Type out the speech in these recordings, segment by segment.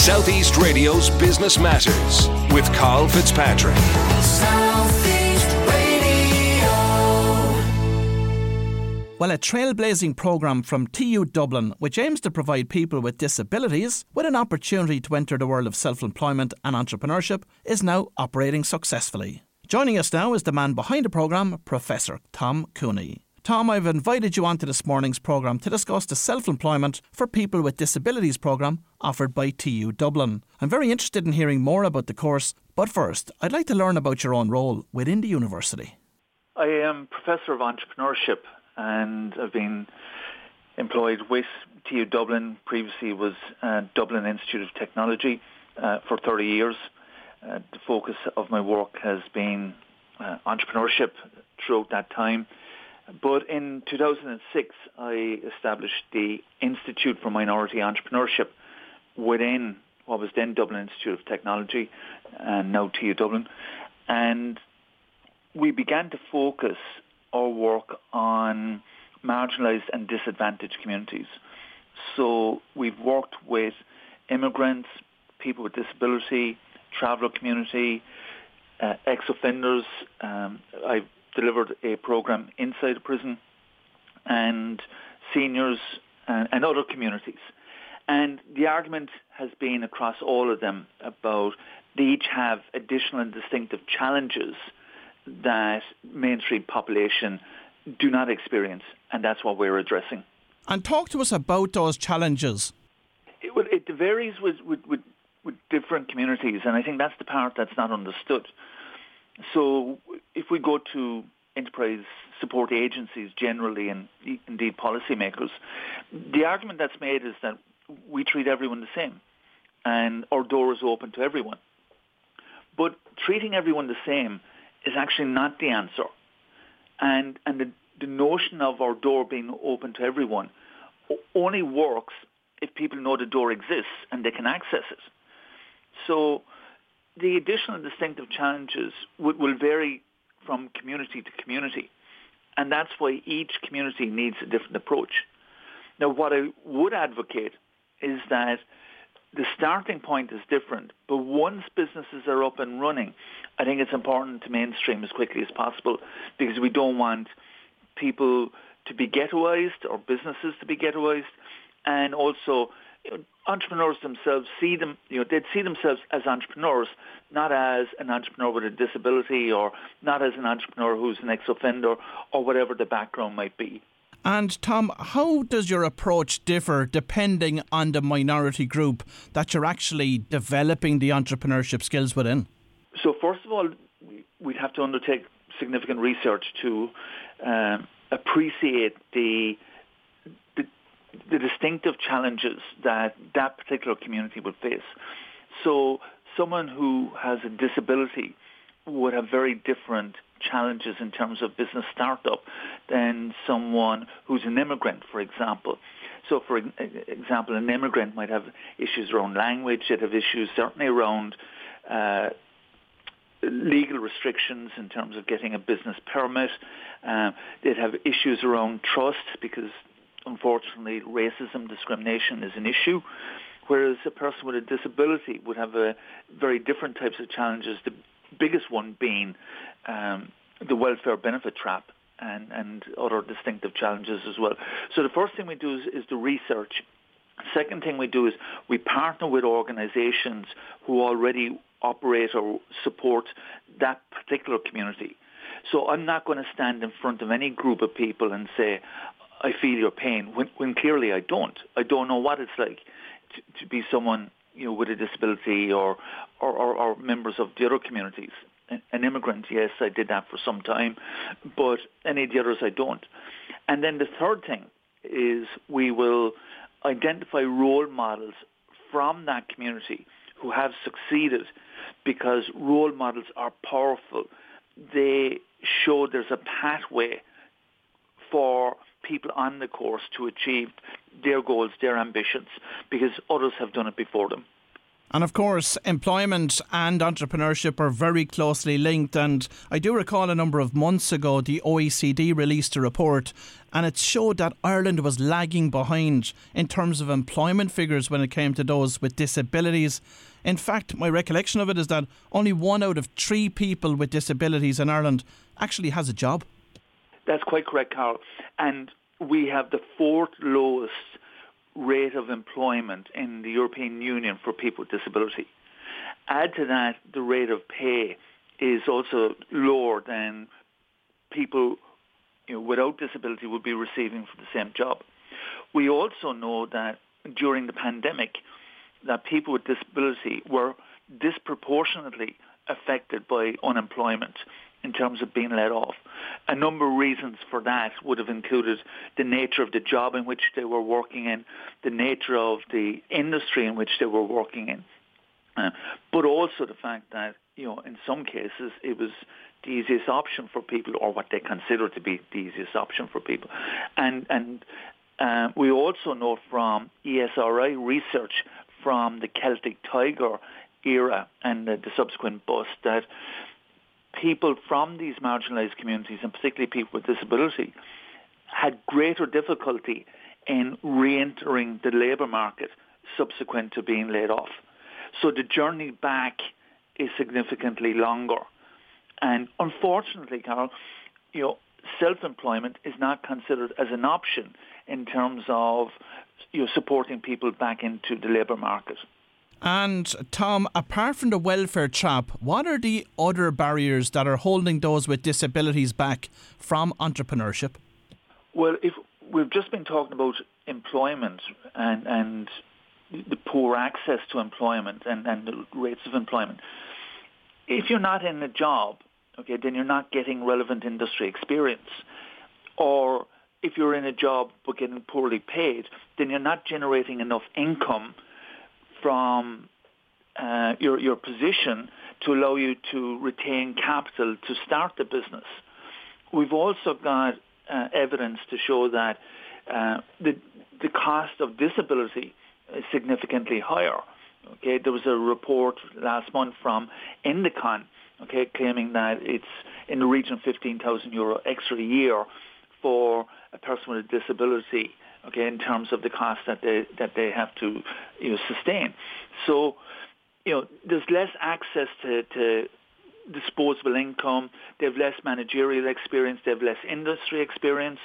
Southeast Radio's Business Matters with Carl Fitzpatrick. Well, a trailblazing programme from TU Dublin, which aims to provide people with disabilities with an opportunity to enter the world of self employment and entrepreneurship, is now operating successfully. Joining us now is the man behind the programme, Professor Tom Cooney. Tom, I've invited you onto this morning's programme to discuss the self employment for people with disabilities programme offered by TU Dublin. I'm very interested in hearing more about the course, but first, I'd like to learn about your own role within the university. I am Professor of Entrepreneurship and I've been employed with TU Dublin. Previously was uh, Dublin Institute of Technology uh, for 30 years. Uh, the focus of my work has been uh, entrepreneurship throughout that time. But in 2006, I established the Institute for Minority Entrepreneurship within what was then Dublin Institute of Technology and now TU Dublin. And we began to focus our work on marginalised and disadvantaged communities. So we've worked with immigrants, people with disability, traveller community, uh, ex-offenders. Um, I've delivered a program inside a prison and seniors and, and other communities. And the argument has been across all of them about they each have additional and distinctive challenges that mainstream population do not experience, and that's what we're addressing. And talk to us about those challenges. It, well, it varies with, with, with, with different communities, and I think that's the part that's not understood. So if we go to enterprise support agencies generally and indeed policymakers, the argument that's made is that we treat everyone the same and our door is open to everyone. But treating everyone the same is actually not the answer. And, and the, the notion of our door being open to everyone only works if people know the door exists and they can access it. So the additional distinctive challenges will, will vary from community to community. And that's why each community needs a different approach. Now, what I would advocate is that the starting point is different, but once businesses are up and running, I think it's important to mainstream as quickly as possible because we don't want people to be ghettoized or businesses to be ghettoized, and also you know, entrepreneurs themselves see them, you know, they'd see themselves as entrepreneurs, not as an entrepreneur with a disability or not as an entrepreneur who's an ex-offender or whatever the background might be. And Tom, how does your approach differ depending on the minority group that you're actually developing the entrepreneurship skills within? So first of all, we'd have to undertake significant research to um, appreciate the, the, distinctive challenges that that particular community would face. So someone who has a disability would have very different challenges in terms of business startup than someone who's an immigrant, for example. So, for example, an immigrant might have issues around language. They'd have issues certainly around uh, legal restrictions in terms of getting a business permit. Uh, they'd have issues around trust because, unfortunately, racism, discrimination is an issue. Whereas a person with a disability would have a very different types of challenges. The biggest one being um, the welfare benefit trap and, and other distinctive challenges as well. So the first thing we do is, is the research. Second thing we do is we partner with organizations who already operate or support that particular community. So I'm not going to stand in front of any group of people and say, I feel your pain, when, when clearly I don't. I don't know what it's like to, to be someone you know, with a disability or, or, or, or members of the other communities. An immigrant, yes, I did that for some time, but any of the others I don't. And then the third thing is we will identify role models from that community who have succeeded because role models are powerful. They show there's a pathway for people on the course to achieve their goals, their ambitions, because others have done it before them. And of course, employment and entrepreneurship are very closely linked. And I do recall a number of months ago, the OECD released a report and it showed that Ireland was lagging behind in terms of employment figures when it came to those with disabilities. In fact, my recollection of it is that only one out of three people with disabilities in Ireland actually has a job. That's quite correct, Carl. And we have the fourth lowest rate of employment in the European Union for people with disability. Add to that, the rate of pay is also lower than people you know, without disability would be receiving for the same job. We also know that during the pandemic, that people with disability were disproportionately affected by unemployment in terms of being let off. A number of reasons for that would have included the nature of the job in which they were working in, the nature of the industry in which they were working in, uh, but also the fact that, you know, in some cases it was the easiest option for people or what they consider to be the easiest option for people. And, and uh, we also know from ESRI research from the Celtic Tiger era and the, the subsequent bust that people from these marginalised communities, and particularly people with disability, had greater difficulty in re-entering the labour market subsequent to being laid off. So the journey back is significantly longer. And unfortunately, Carol, you know, self-employment is not considered as an option in terms of you know, supporting people back into the labour market. And Tom, apart from the welfare trap, what are the other barriers that are holding those with disabilities back from entrepreneurship? Well, if we've just been talking about employment and, and the poor access to employment and, and the rates of employment. If you're not in a job, okay, then you're not getting relevant industry experience. Or if you're in a job but getting poorly paid, then you're not generating enough income from uh, your, your position to allow you to retain capital to start the business. We've also got uh, evidence to show that uh, the, the cost of disability is significantly higher. Okay, there was a report last month from Indecon, okay, claiming that it's in the region of 15,000 euro extra a year for a person with a disability okay, in terms of the cost that they that they have to you know sustain. So, you know, there's less access to, to disposable income. They have less managerial experience. They have less industry experience.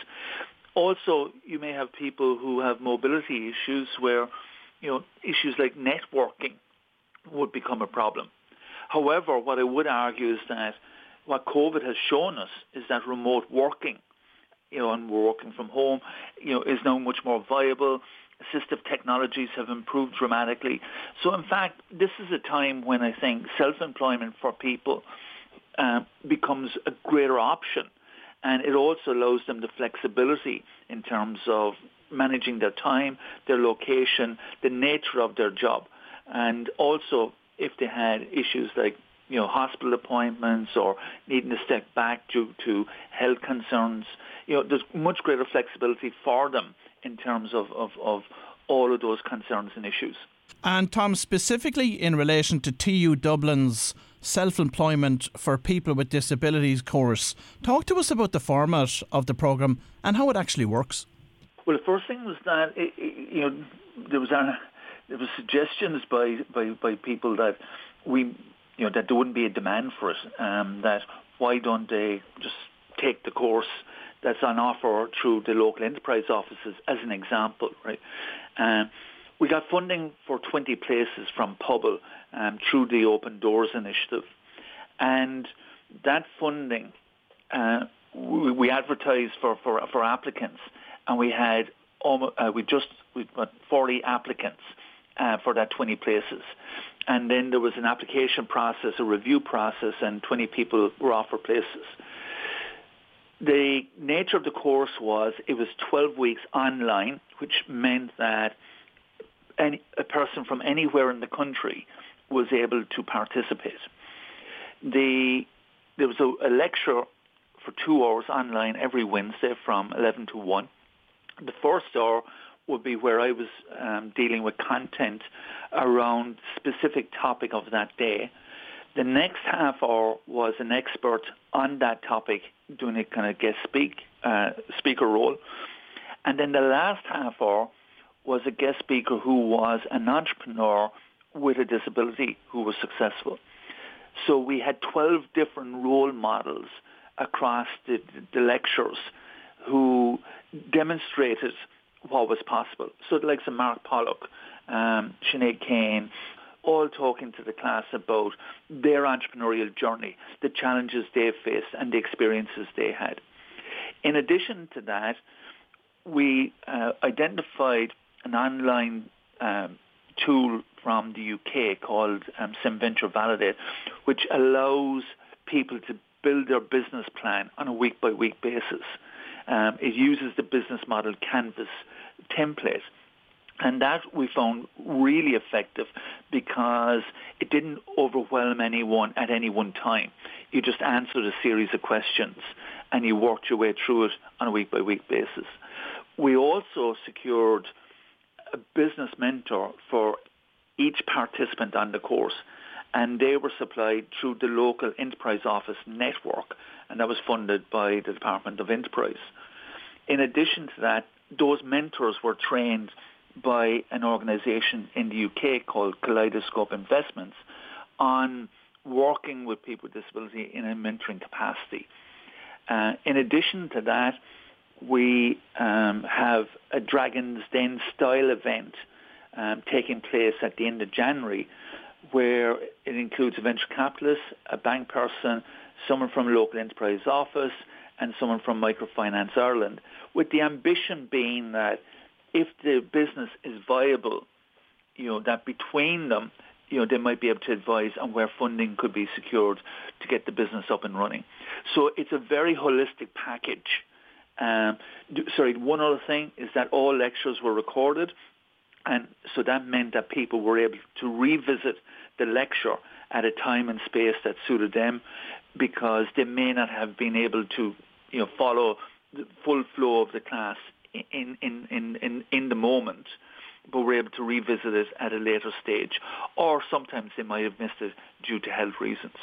Also, you may have people who have mobility issues where, you know, issues like networking would become a problem. However, what I would argue is that what COVID has shown us is that remote working you know, and we're working from home, you know, is now much more viable. Assistive technologies have improved dramatically. So in fact, this is a time when I think self-employment for people uh, becomes a greater option. And it also allows them the flexibility in terms of managing their time, their location, the nature of their job. And also, if they had issues like you know, hospital appointments or needing to step back due to health concerns. You know, there's much greater flexibility for them in terms of, of, of all of those concerns and issues. And Tom, specifically in relation to TU Dublin's self-employment for people with disabilities course, talk to us about the format of the programme and how it actually works. Well, the first thing was that it, it, you know there was a, there was suggestions by, by, by people that we you know, that there wouldn't be a demand for it. Um, that why don't they just take the course that's on offer through the local enterprise offices as an example, right? Um, we got funding for 20 places from Pobal um, through the Open Doors initiative. And that funding, uh, we, we, advertised for, for, for applicants and we had uh, we just we got 40 applicants uh, for that 20 places and then there was an application process, a review process, and 20 people were offered places. The nature of the course was it was 12 weeks online, which meant that any, a person from anywhere in the country was able to participate. The, there was a, a lecture for two hours online every Wednesday from 11 to 1. The first hour would be where I was um, dealing with content around specific topic of that day. The next half hour was an expert on that topic doing a kind of guest speak uh, speaker role, and then the last half hour was a guest speaker who was an entrepreneur with a disability who was successful. So we had 12 different role models across the, the lectures who demonstrated what was possible. So the likes of Mark Pollock, um, Sinead Kane, all talking to the class about their entrepreneurial journey, the challenges they faced and the experiences they had. In addition to that, we uh, identified an online um, tool from the UK called um, SimVenture Validate, which allows people to build their business plan on a week-by-week basis. Um, it uses the business model Canvas template. And that we found really effective because it didn't overwhelm anyone at any one time. You just answered a series of questions and you worked your way through it on a week by week basis. We also secured a business mentor for each participant on the course and they were supplied through the local enterprise office network and that was funded by the Department of Enterprise. In addition to that, those mentors were trained by an organization in the UK called Kaleidoscope Investments on working with people with disability in a mentoring capacity. Uh, in addition to that, we um, have a Dragon's Den style event um, taking place at the end of January where it includes a venture capitalist, a bank person, someone from local enterprise office, and someone from Microfinance Ireland, with the ambition being that if the business is viable, you know, that between them, you know, they might be able to advise on where funding could be secured to get the business up and running. So it's a very holistic package. Um, sorry, one other thing is that all lectures were recorded, and so that meant that people were able to revisit the lecture at a time and space that suited them because they may not have been able to, you know, follow the full flow of the class in, in, in, in, in the moment, but were able to revisit it at a later stage. Or sometimes they might have missed it due to health reasons.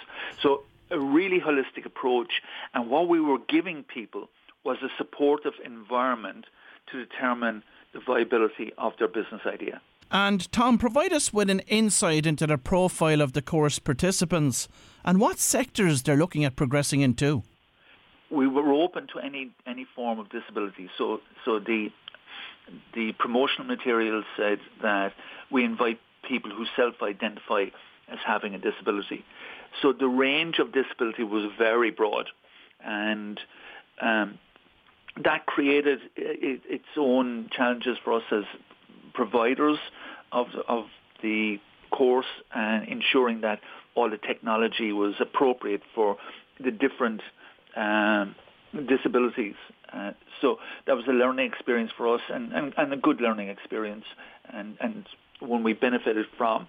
So a really holistic approach. And what we were giving people was a supportive environment to determine the viability of their business idea. And Tom, provide us with an insight into the profile of the course participants and what sectors they're looking at progressing into we were open to any any form of disability. So so the the promotional materials said that we invite people who self-identify as having a disability. So the range of disability was very broad, and um, that created it, its own challenges for us as providers of of the course and ensuring that all the technology was appropriate for the different um, disabilities. Uh, so that was a learning experience for us and, and, and a good learning experience and, and one we benefited from.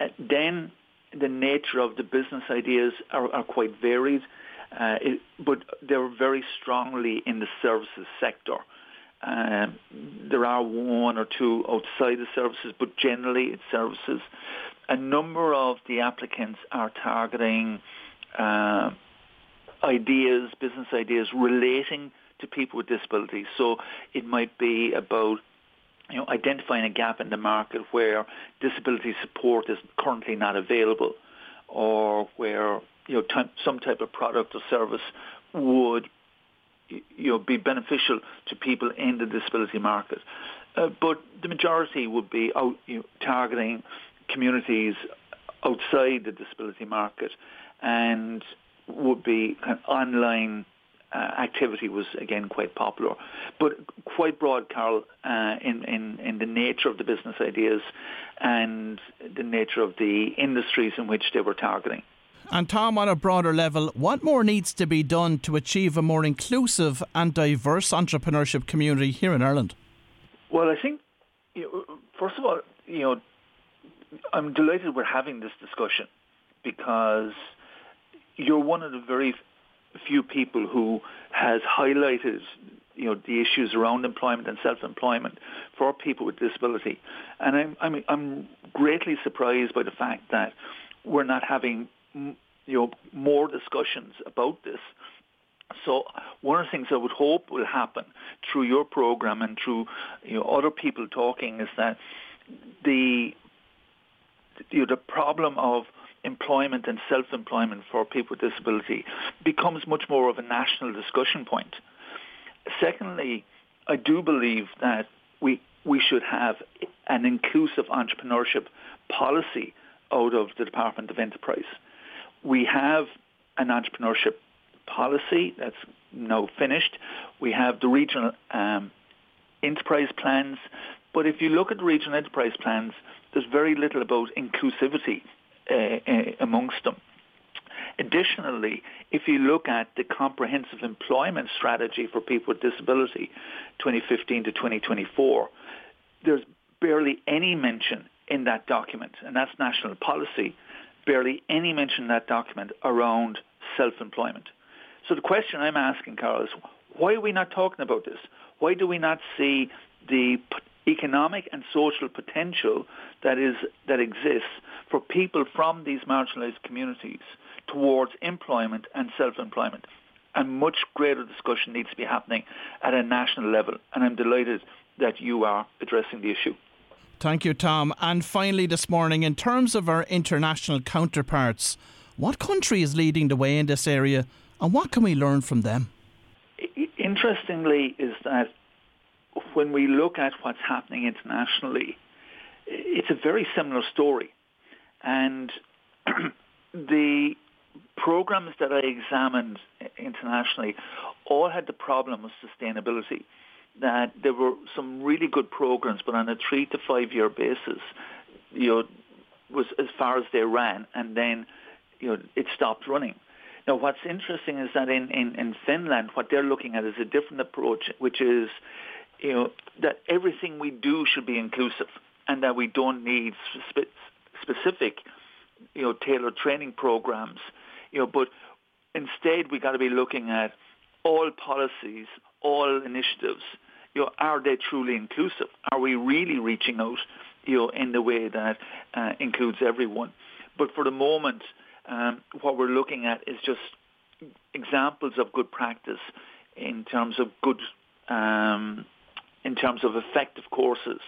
Uh, then the nature of the business ideas are, are quite varied, uh, it, but they're very strongly in the services sector. Uh, there are one or two outside the services, but generally it's services. A number of the applicants are targeting uh, ideas, business ideas relating to people with disabilities. So it might be about you know, identifying a gap in the market where disability support is currently not available or where you know, some type of product or service would you know, be beneficial to people in the disability market. Uh, but the majority would be out, you know, targeting communities outside the disability market and would be kind of online uh, activity was again quite popular, but quite broad, Carol, uh, in, in, in the nature of the business ideas and the nature of the industries in which they were targeting. And Tom, on a broader level, what more needs to be done to achieve a more inclusive and diverse entrepreneurship community here in Ireland? Well, I think, you know, first of all, you know, I'm delighted we're having this discussion because you're one of the very few people who has highlighted you know the issues around employment and self-employment for people with disability. And I'm I'm, I'm greatly surprised by the fact that we're not having you know more discussions about this. So one of the things I would hope will happen through your program and through you know other people talking is that the you know, the problem of employment and self-employment for people with disability becomes much more of a national discussion point. Secondly, I do believe that we we should have an inclusive entrepreneurship policy out of the Department of Enterprise. We have an entrepreneurship policy that's now finished. We have the regional um, enterprise plans. But if you look at the regional enterprise plans, there's very little about inclusivity uh, uh, amongst them. Additionally, if you look at the comprehensive employment strategy for people with disability 2015 to 2024, there's barely any mention in that document, and that's national policy, barely any mention in that document around self-employment. So the question I'm asking, Carol, is why are we not talking about this? Why do we not see the economic and social potential that is that exists for people from these marginalized communities towards employment and self-employment. And much greater discussion needs to be happening at a national level. And I'm delighted that you are addressing the issue. Thank you, Tom. And finally, this morning, in terms of our international counterparts, what country is leading the way in this area and what can we learn from them? Interestingly, is that when we look at what's happening internationally, it's a very similar story. And the programs that I examined internationally all had the problem of sustainability. That there were some really good programs, but on a three to five year basis, you know, was as far as they ran, and then you know it stopped running. Now, what's interesting is that in, in, in Finland, what they're looking at is a different approach, which is you know, that everything we do should be inclusive and that we don't need spe- specific, you know, tailored training programs, you know, but instead we got to be looking at all policies, all initiatives, you know, are they truly inclusive? Are we really reaching out, you know, in the way that uh, includes everyone? But for the moment, um, what we're looking at is just examples of good practice in terms of good um, in terms of effective courses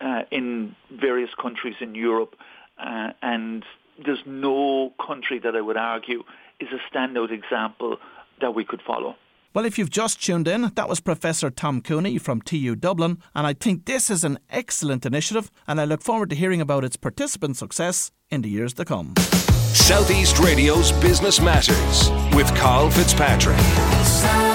uh, in various countries in Europe. Uh, and there's no country that I would argue is a standout example that we could follow. Well, if you've just tuned in, that was Professor Tom Cooney from TU Dublin, and I think this is an excellent initiative, and I look forward to hearing about its participant success in the years to come. Southeast Radio's Business Matters with Carl Fitzpatrick.